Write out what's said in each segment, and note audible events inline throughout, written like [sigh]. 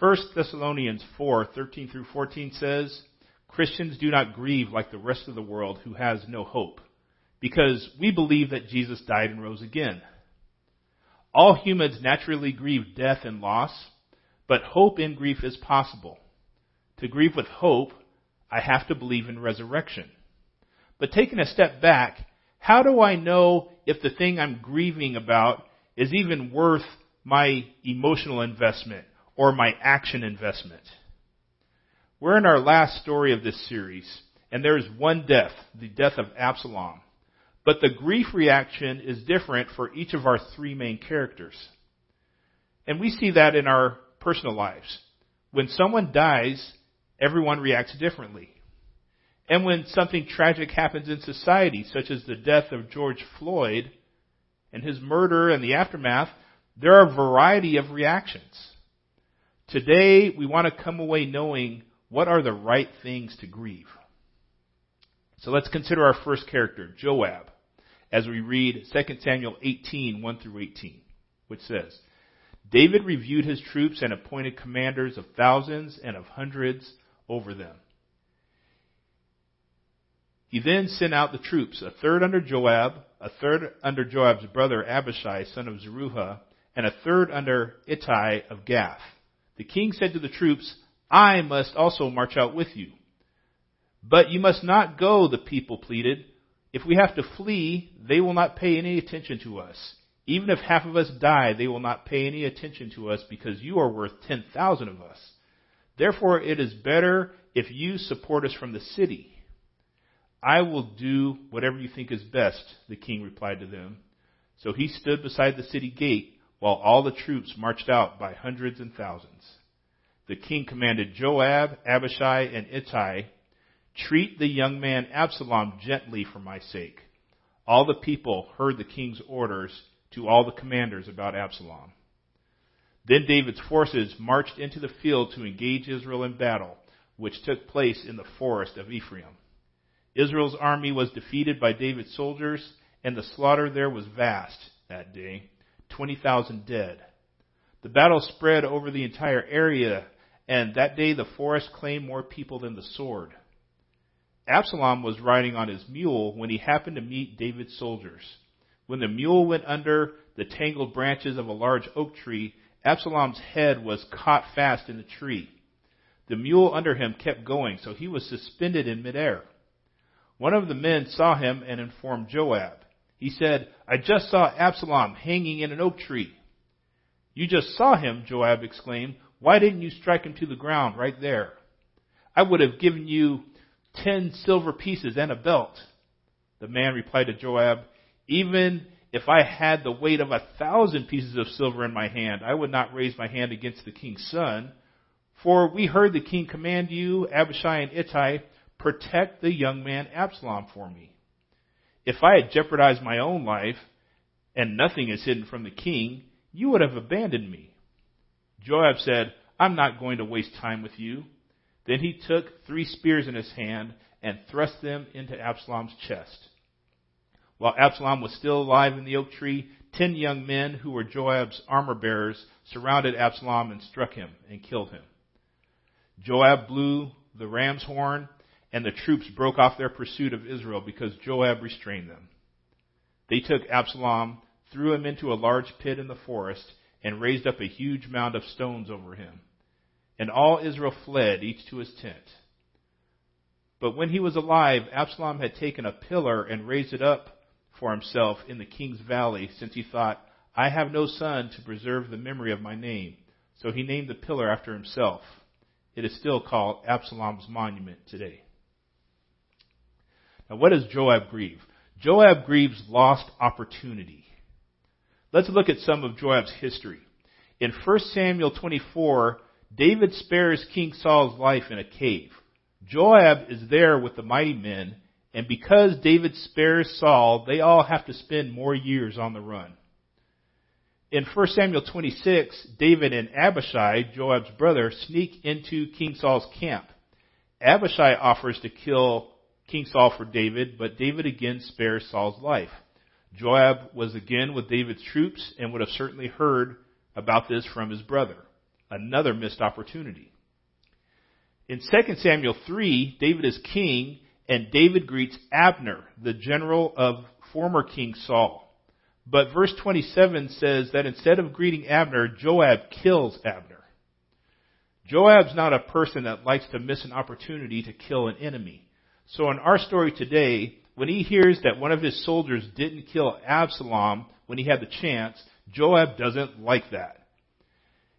1 Thessalonians 4, 13 through 14 says, Christians do not grieve like the rest of the world who has no hope, because we believe that Jesus died and rose again. All humans naturally grieve death and loss, but hope in grief is possible. To grieve with hope, I have to believe in resurrection. But taking a step back, how do I know if the thing I'm grieving about is even worth my emotional investment or my action investment? We're in our last story of this series, and there is one death, the death of Absalom. But the grief reaction is different for each of our three main characters. And we see that in our personal lives. When someone dies, everyone reacts differently. And when something tragic happens in society, such as the death of George Floyd and his murder and the aftermath, there are a variety of reactions. Today, we want to come away knowing what are the right things to grieve. So let's consider our first character, Joab, as we read 2 Samuel 18, 1 through 18, which says, David reviewed his troops and appointed commanders of thousands and of hundreds over them. He then sent out the troops, a third under Joab, a third under Joab's brother Abishai, son of Zeruiah, and a third under Ittai of Gath. The king said to the troops, I must also march out with you. But you must not go, the people pleaded. If we have to flee, they will not pay any attention to us. Even if half of us die, they will not pay any attention to us because you are worth 10,000 of us. Therefore, it is better if you support us from the city. I will do whatever you think is best, the king replied to them. So he stood beside the city gate while all the troops marched out by hundreds and thousands. The king commanded Joab, Abishai, and Ittai, treat the young man Absalom gently for my sake. All the people heard the king's orders to all the commanders about Absalom. Then David's forces marched into the field to engage Israel in battle, which took place in the forest of Ephraim. Israel's army was defeated by David's soldiers, and the slaughter there was vast that day 20,000 dead. The battle spread over the entire area, and that day the forest claimed more people than the sword. Absalom was riding on his mule when he happened to meet David's soldiers. When the mule went under the tangled branches of a large oak tree, Absalom's head was caught fast in the tree. The mule under him kept going, so he was suspended in midair. One of the men saw him and informed Joab. He said, I just saw Absalom hanging in an oak tree. You just saw him, Joab exclaimed. Why didn't you strike him to the ground right there? I would have given you ten silver pieces and a belt. The man replied to Joab, Even if I had the weight of a thousand pieces of silver in my hand, I would not raise my hand against the king's son. For we heard the king command you, Abishai and Ittai, protect the young man Absalom for me. If I had jeopardized my own life, and nothing is hidden from the king, you would have abandoned me. Joab said, I'm not going to waste time with you. Then he took three spears in his hand and thrust them into Absalom's chest. While Absalom was still alive in the oak tree, ten young men who were Joab's armor bearers surrounded Absalom and struck him and killed him. Joab blew the ram's horn and the troops broke off their pursuit of Israel because Joab restrained them. They took Absalom, threw him into a large pit in the forest, and raised up a huge mound of stones over him. And all Israel fled, each to his tent. But when he was alive, Absalom had taken a pillar and raised it up for himself in the king's valley, since he thought, I have no son to preserve the memory of my name. So he named the pillar after himself. It is still called Absalom's monument today. Now, what does Joab grieve? Joab grieves lost opportunity. Let's look at some of Joab's history. In 1 Samuel 24, David spares King Saul's life in a cave. Joab is there with the mighty men, and because David spares Saul, they all have to spend more years on the run. In 1 Samuel 26, David and Abishai, Joab's brother, sneak into King Saul's camp. Abishai offers to kill King Saul for David, but David again spares Saul's life. Joab was again with David's troops and would have certainly heard about this from his brother. Another missed opportunity. In 2 Samuel 3, David is king and David greets Abner, the general of former King Saul. But verse 27 says that instead of greeting Abner, Joab kills Abner. Joab's not a person that likes to miss an opportunity to kill an enemy. So in our story today, when he hears that one of his soldiers didn't kill Absalom when he had the chance, Joab doesn't like that.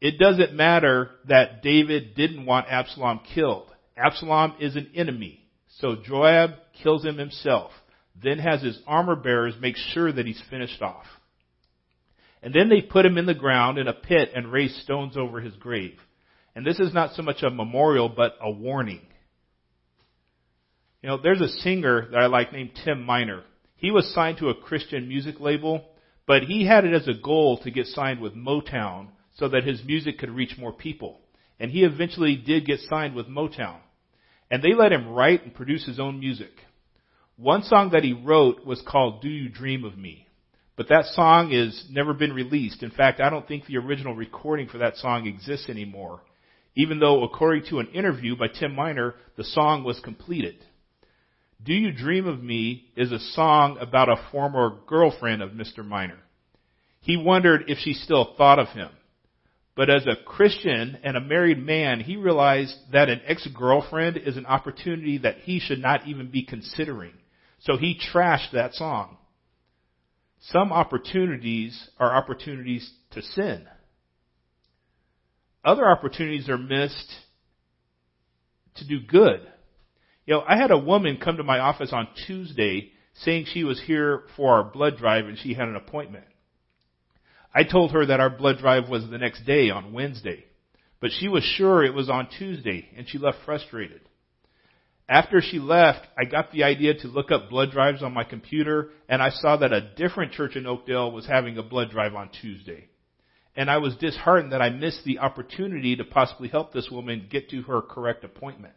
It doesn't matter that David didn't want Absalom killed. Absalom is an enemy. So Joab kills him himself, then has his armor bearers make sure that he's finished off. And then they put him in the ground in a pit and raise stones over his grave. And this is not so much a memorial, but a warning. You know, there's a singer that I like named Tim Miner. He was signed to a Christian music label, but he had it as a goal to get signed with Motown so that his music could reach more people. And he eventually did get signed with Motown. And they let him write and produce his own music. One song that he wrote was called Do You Dream of Me? But that song has never been released. In fact, I don't think the original recording for that song exists anymore even though according to an interview by Tim Miner, the song was completed. Do You Dream of Me is a song about a former girlfriend of Mr. Miner. He wondered if she still thought of him. But as a Christian and a married man, he realized that an ex-girlfriend is an opportunity that he should not even be considering. So he trashed that song. Some opportunities are opportunities to sin. Other opportunities are missed to do good. You know, I had a woman come to my office on Tuesday saying she was here for our blood drive and she had an appointment. I told her that our blood drive was the next day on Wednesday, but she was sure it was on Tuesday and she left frustrated. After she left, I got the idea to look up blood drives on my computer and I saw that a different church in Oakdale was having a blood drive on Tuesday and I was disheartened that I missed the opportunity to possibly help this woman get to her correct appointment.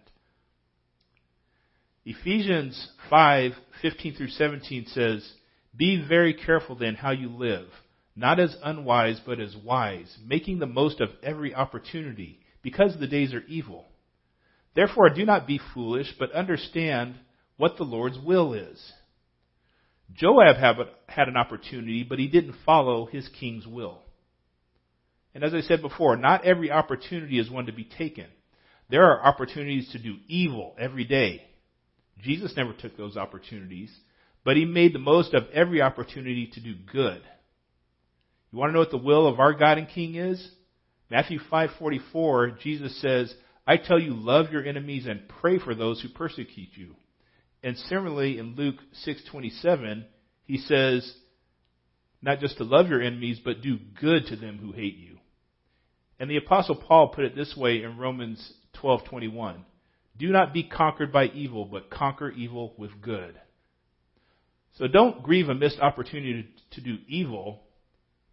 Ephesians 5:15 through 17 says, "Be very careful then how you live, not as unwise but as wise, making the most of every opportunity, because the days are evil. Therefore do not be foolish, but understand what the Lord's will is." Joab had an opportunity, but he didn't follow his king's will. And as I said before, not every opportunity is one to be taken. There are opportunities to do evil every day. Jesus never took those opportunities, but he made the most of every opportunity to do good. You want to know what the will of our God and King is? Matthew 5:44, Jesus says, "I tell you, love your enemies and pray for those who persecute you." And similarly in Luke 6:27, he says, not just to love your enemies, but do good to them who hate you. And the apostle Paul put it this way in Romans 12:21. Do not be conquered by evil, but conquer evil with good. So don't grieve a missed opportunity to do evil.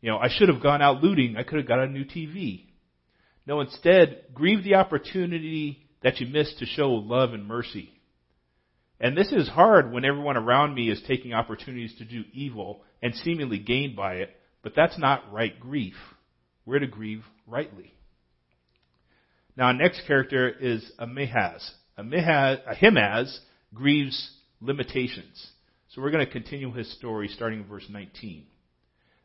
You know, I should have gone out looting. I could have got a new TV. No, instead, grieve the opportunity that you missed to show love and mercy. And this is hard when everyone around me is taking opportunities to do evil and seemingly gain by it, but that's not right grief. We're to grieve rightly. Now, our next character is Ahimaaz. Uh, Ahimaaz grieves limitations. So we're going to continue his story starting in verse 19.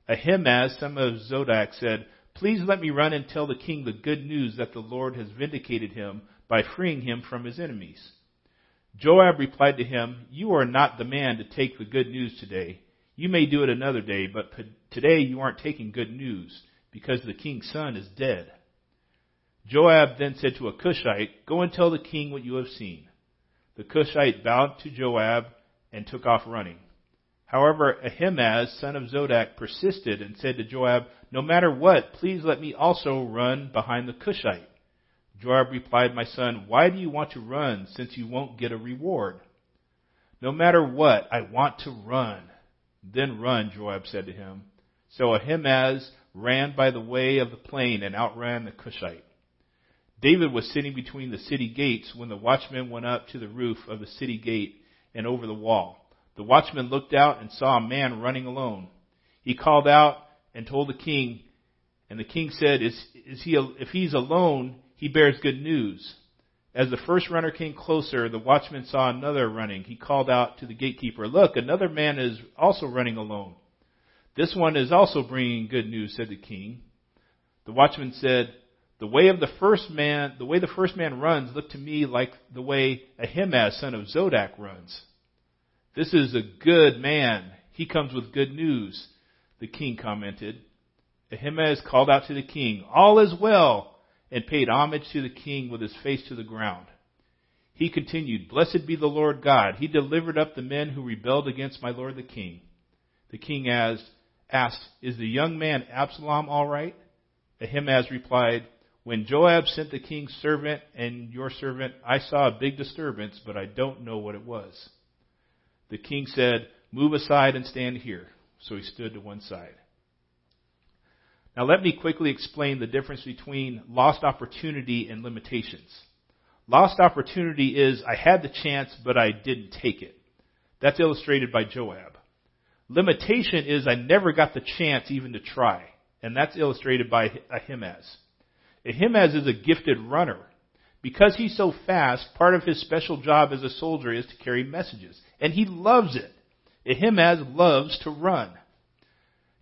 Ahimaaz, son of Zadok, said, Please let me run and tell the king the good news that the Lord has vindicated him by freeing him from his enemies. Joab replied to him, You are not the man to take the good news today. You may do it another day, but today you aren't taking good news because the king's son is dead. Joab then said to a Cushite, Go and tell the king what you have seen. The Cushite bowed to Joab and took off running. However, Ahimaaz, son of Zadok, persisted and said to Joab, No matter what, please let me also run behind the Cushite. Joab replied, My son, why do you want to run since you won't get a reward? No matter what, I want to run. Then run, Joab said to him. So Ahimaaz ran by the way of the plain and outran the Cushite. David was sitting between the city gates when the watchman went up to the roof of the city gate and over the wall. The watchman looked out and saw a man running alone. He called out and told the king, And the king said, is, is he, if he's alone, he bears good news. As the first runner came closer, the watchman saw another running. He called out to the gatekeeper, Look, another man is also running alone. This one is also bringing good news, said the king. The watchman said, The way of the first man, the way the first man runs looked to me like the way Ahimaaz, son of Zadok, runs. This is a good man. He comes with good news, the king commented. Ahimaaz called out to the king, All is well and paid homage to the king with his face to the ground. He continued, Blessed be the Lord God. He delivered up the men who rebelled against my lord the king. The king asked, Is the young man Absalom all right? Ahimaaz replied, When Joab sent the king's servant and your servant, I saw a big disturbance, but I don't know what it was. The king said, Move aside and stand here. So he stood to one side. Now let me quickly explain the difference between lost opportunity and limitations. Lost opportunity is I had the chance, but I didn't take it. That's illustrated by Joab. Limitation is I never got the chance even to try. And that's illustrated by Ahimaaz. Ahimaaz is a gifted runner. Because he's so fast, part of his special job as a soldier is to carry messages. And he loves it. Ahimaaz loves to run.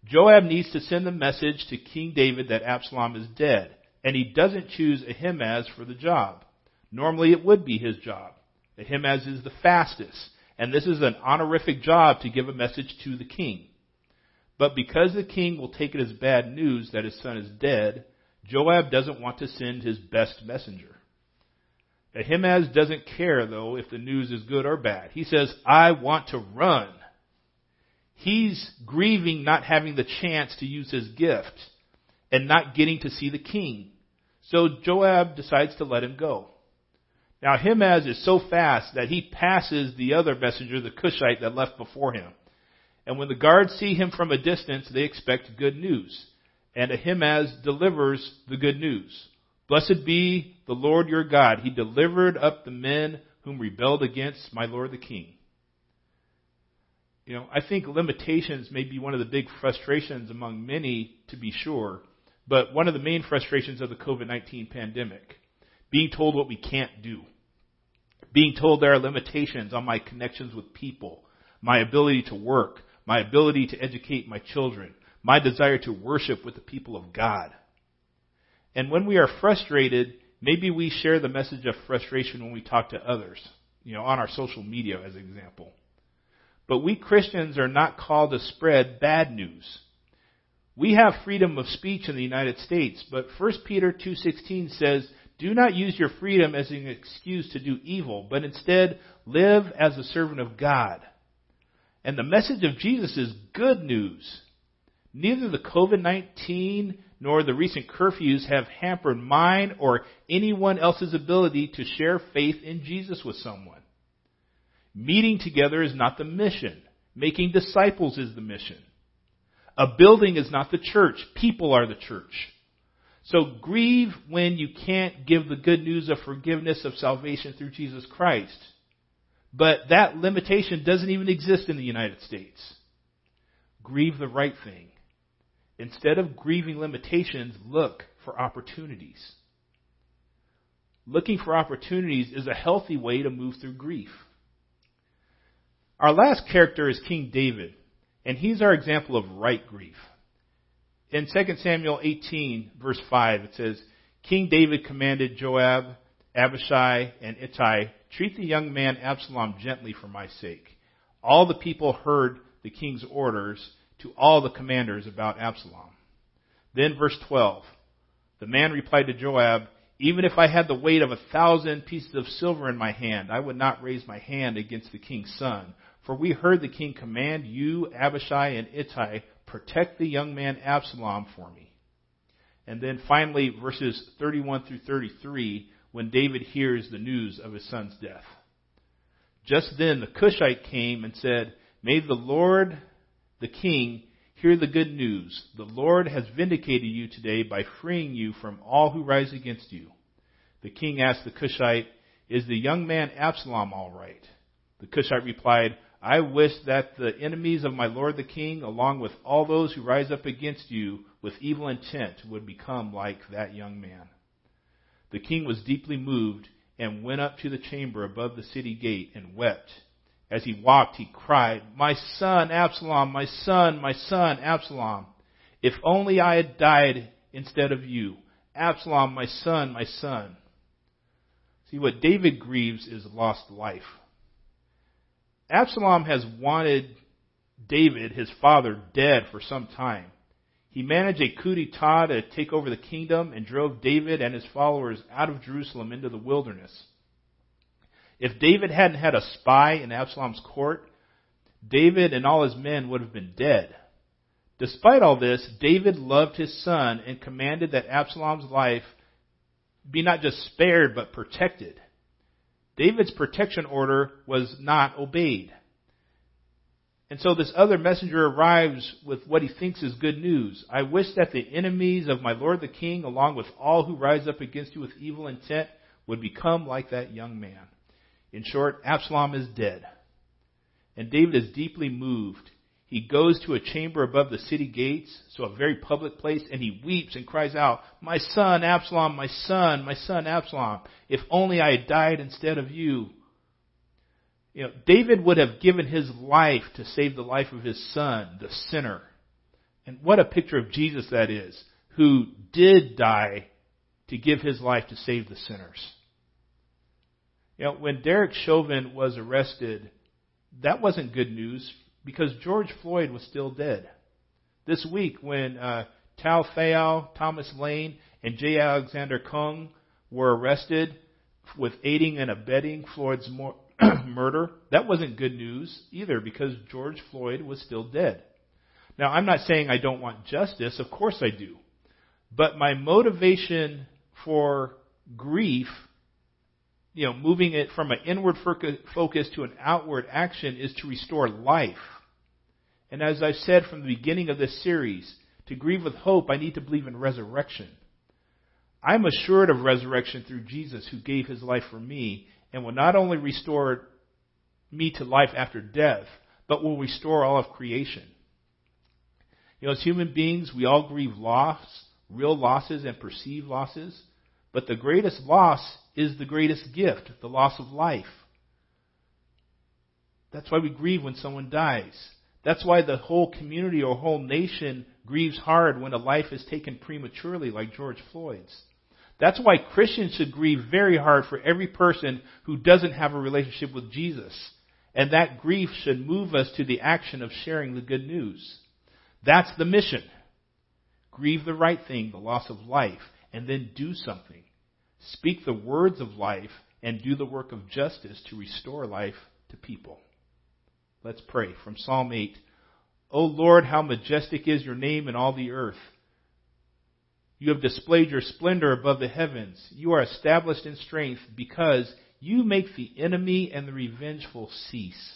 Joab needs to send the message to King David that Absalom is dead, and he doesn't choose Ahimaaz for the job. Normally it would be his job. Ahimaaz is the fastest, and this is an honorific job to give a message to the king. But because the king will take it as bad news that his son is dead, Joab doesn't want to send his best messenger. Ahimaaz doesn't care, though, if the news is good or bad. He says, I want to run. He's grieving not having the chance to use his gift and not getting to see the king. So Joab decides to let him go. Now Ahimaaz is so fast that he passes the other messenger, the Cushite that left before him. And when the guards see him from a distance, they expect good news. And Ahimaaz delivers the good news. Blessed be the Lord your God. He delivered up the men whom rebelled against my Lord the King. You know, I think limitations may be one of the big frustrations among many, to be sure, but one of the main frustrations of the COVID-19 pandemic. Being told what we can't do. Being told there are limitations on my connections with people, my ability to work, my ability to educate my children, my desire to worship with the people of God. And when we are frustrated, maybe we share the message of frustration when we talk to others, you know, on our social media as an example. But we Christians are not called to spread bad news. We have freedom of speech in the United States, but 1 Peter 2:16 says, "Do not use your freedom as an excuse to do evil, but instead live as a servant of God." And the message of Jesus is good news. Neither the COVID-19 nor the recent curfews have hampered mine or anyone else's ability to share faith in Jesus with someone. Meeting together is not the mission. Making disciples is the mission. A building is not the church. People are the church. So grieve when you can't give the good news of forgiveness of salvation through Jesus Christ. But that limitation doesn't even exist in the United States. Grieve the right thing. Instead of grieving limitations, look for opportunities. Looking for opportunities is a healthy way to move through grief. Our last character is King David, and he's our example of right grief. In 2 Samuel 18, verse 5, it says, King David commanded Joab, Abishai, and Ittai, treat the young man Absalom gently for my sake. All the people heard the king's orders to all the commanders about Absalom. Then verse 12, the man replied to Joab, even if I had the weight of a thousand pieces of silver in my hand, I would not raise my hand against the king's son. For we heard the king command you, Abishai and Ittai, protect the young man Absalom for me. And then finally, verses 31 through 33, when David hears the news of his son's death. Just then the Cushite came and said, May the Lord, the king, hear the good news. The Lord has vindicated you today by freeing you from all who rise against you. The king asked the Cushite, Is the young man Absalom all right? The Cushite replied, I wish that the enemies of my lord the king, along with all those who rise up against you, with evil intent would become like that young man. The king was deeply moved and went up to the chamber above the city gate and wept. As he walked, he cried, My son Absalom, my son, my son Absalom, if only I had died instead of you. Absalom, my son, my son. See, what David grieves is lost life. Absalom has wanted David, his father, dead for some time. He managed a coup d'etat to take over the kingdom and drove David and his followers out of Jerusalem into the wilderness. If David hadn't had a spy in Absalom's court, David and all his men would have been dead. Despite all this, David loved his son and commanded that Absalom's life be not just spared, but protected. David's protection order was not obeyed. And so this other messenger arrives with what he thinks is good news. I wish that the enemies of my Lord the King, along with all who rise up against you with evil intent, would become like that young man. In short, Absalom is dead. And David is deeply moved. He goes to a chamber above the city gates, so a very public place, and he weeps and cries out, My son Absalom, my son, my son Absalom, if only I had died instead of you. You know, David would have given his life to save the life of his son, the sinner. And what a picture of Jesus that is, who did die to give his life to save the sinners. You know, when Derek Chauvin was arrested, that wasn't good news because George Floyd was still dead. This week, when uh, Tou Thao, Thomas Lane, and J. Alexander Kueng were arrested with aiding and abetting Floyd's [clears throat] murder, that wasn't good news either because George Floyd was still dead. Now, I'm not saying I don't want justice. Of course I do. But my motivation for grief, you know, moving it from an inward focus to an outward action is to restore life. And as I've said from the beginning of this series, to grieve with hope, I need to believe in resurrection. I'm assured of resurrection through Jesus who gave his life for me and will not only restore me to life after death, but will restore all of creation. You know, as human beings, we all grieve loss, real losses and perceived losses, but the greatest loss is the greatest gift, the loss of life. That's why we grieve when someone dies. That's why the whole community or whole nation grieves hard when a life is taken prematurely, like George Floyd's. That's why Christians should grieve very hard for every person who doesn't have a relationship with Jesus. And that grief should move us to the action of sharing the good news. That's the mission. Grieve the right thing, the loss of life, and then do something. Speak the words of life and do the work of justice to restore life to people. Let's pray from Psalm 8. O Lord, how majestic is your name in all the earth. You have displayed your splendor above the heavens. You are established in strength because you make the enemy and the revengeful cease.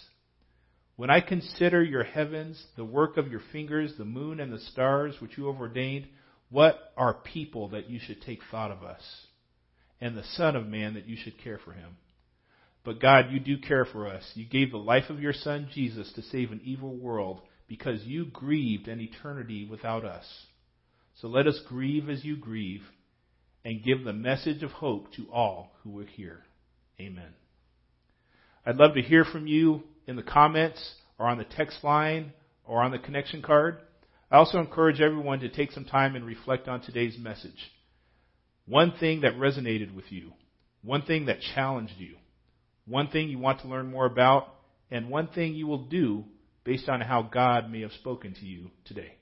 When I consider your heavens, the work of your fingers, the moon and the stars which you have ordained, what are people that you should take thought of us? And the Son of Man that you should care for him. But God, you do care for us. You gave the life of your Son Jesus to save an evil world because you grieved an eternity without us. So let us grieve as you grieve and give the message of hope to all who will hear. Amen. I'd love to hear from you in the comments or on the text line or on the connection card. I also encourage everyone to take some time and reflect on today's message. One thing that resonated with you, one thing that challenged you, one thing you want to learn more about, and one thing you will do based on how God may have spoken to you today.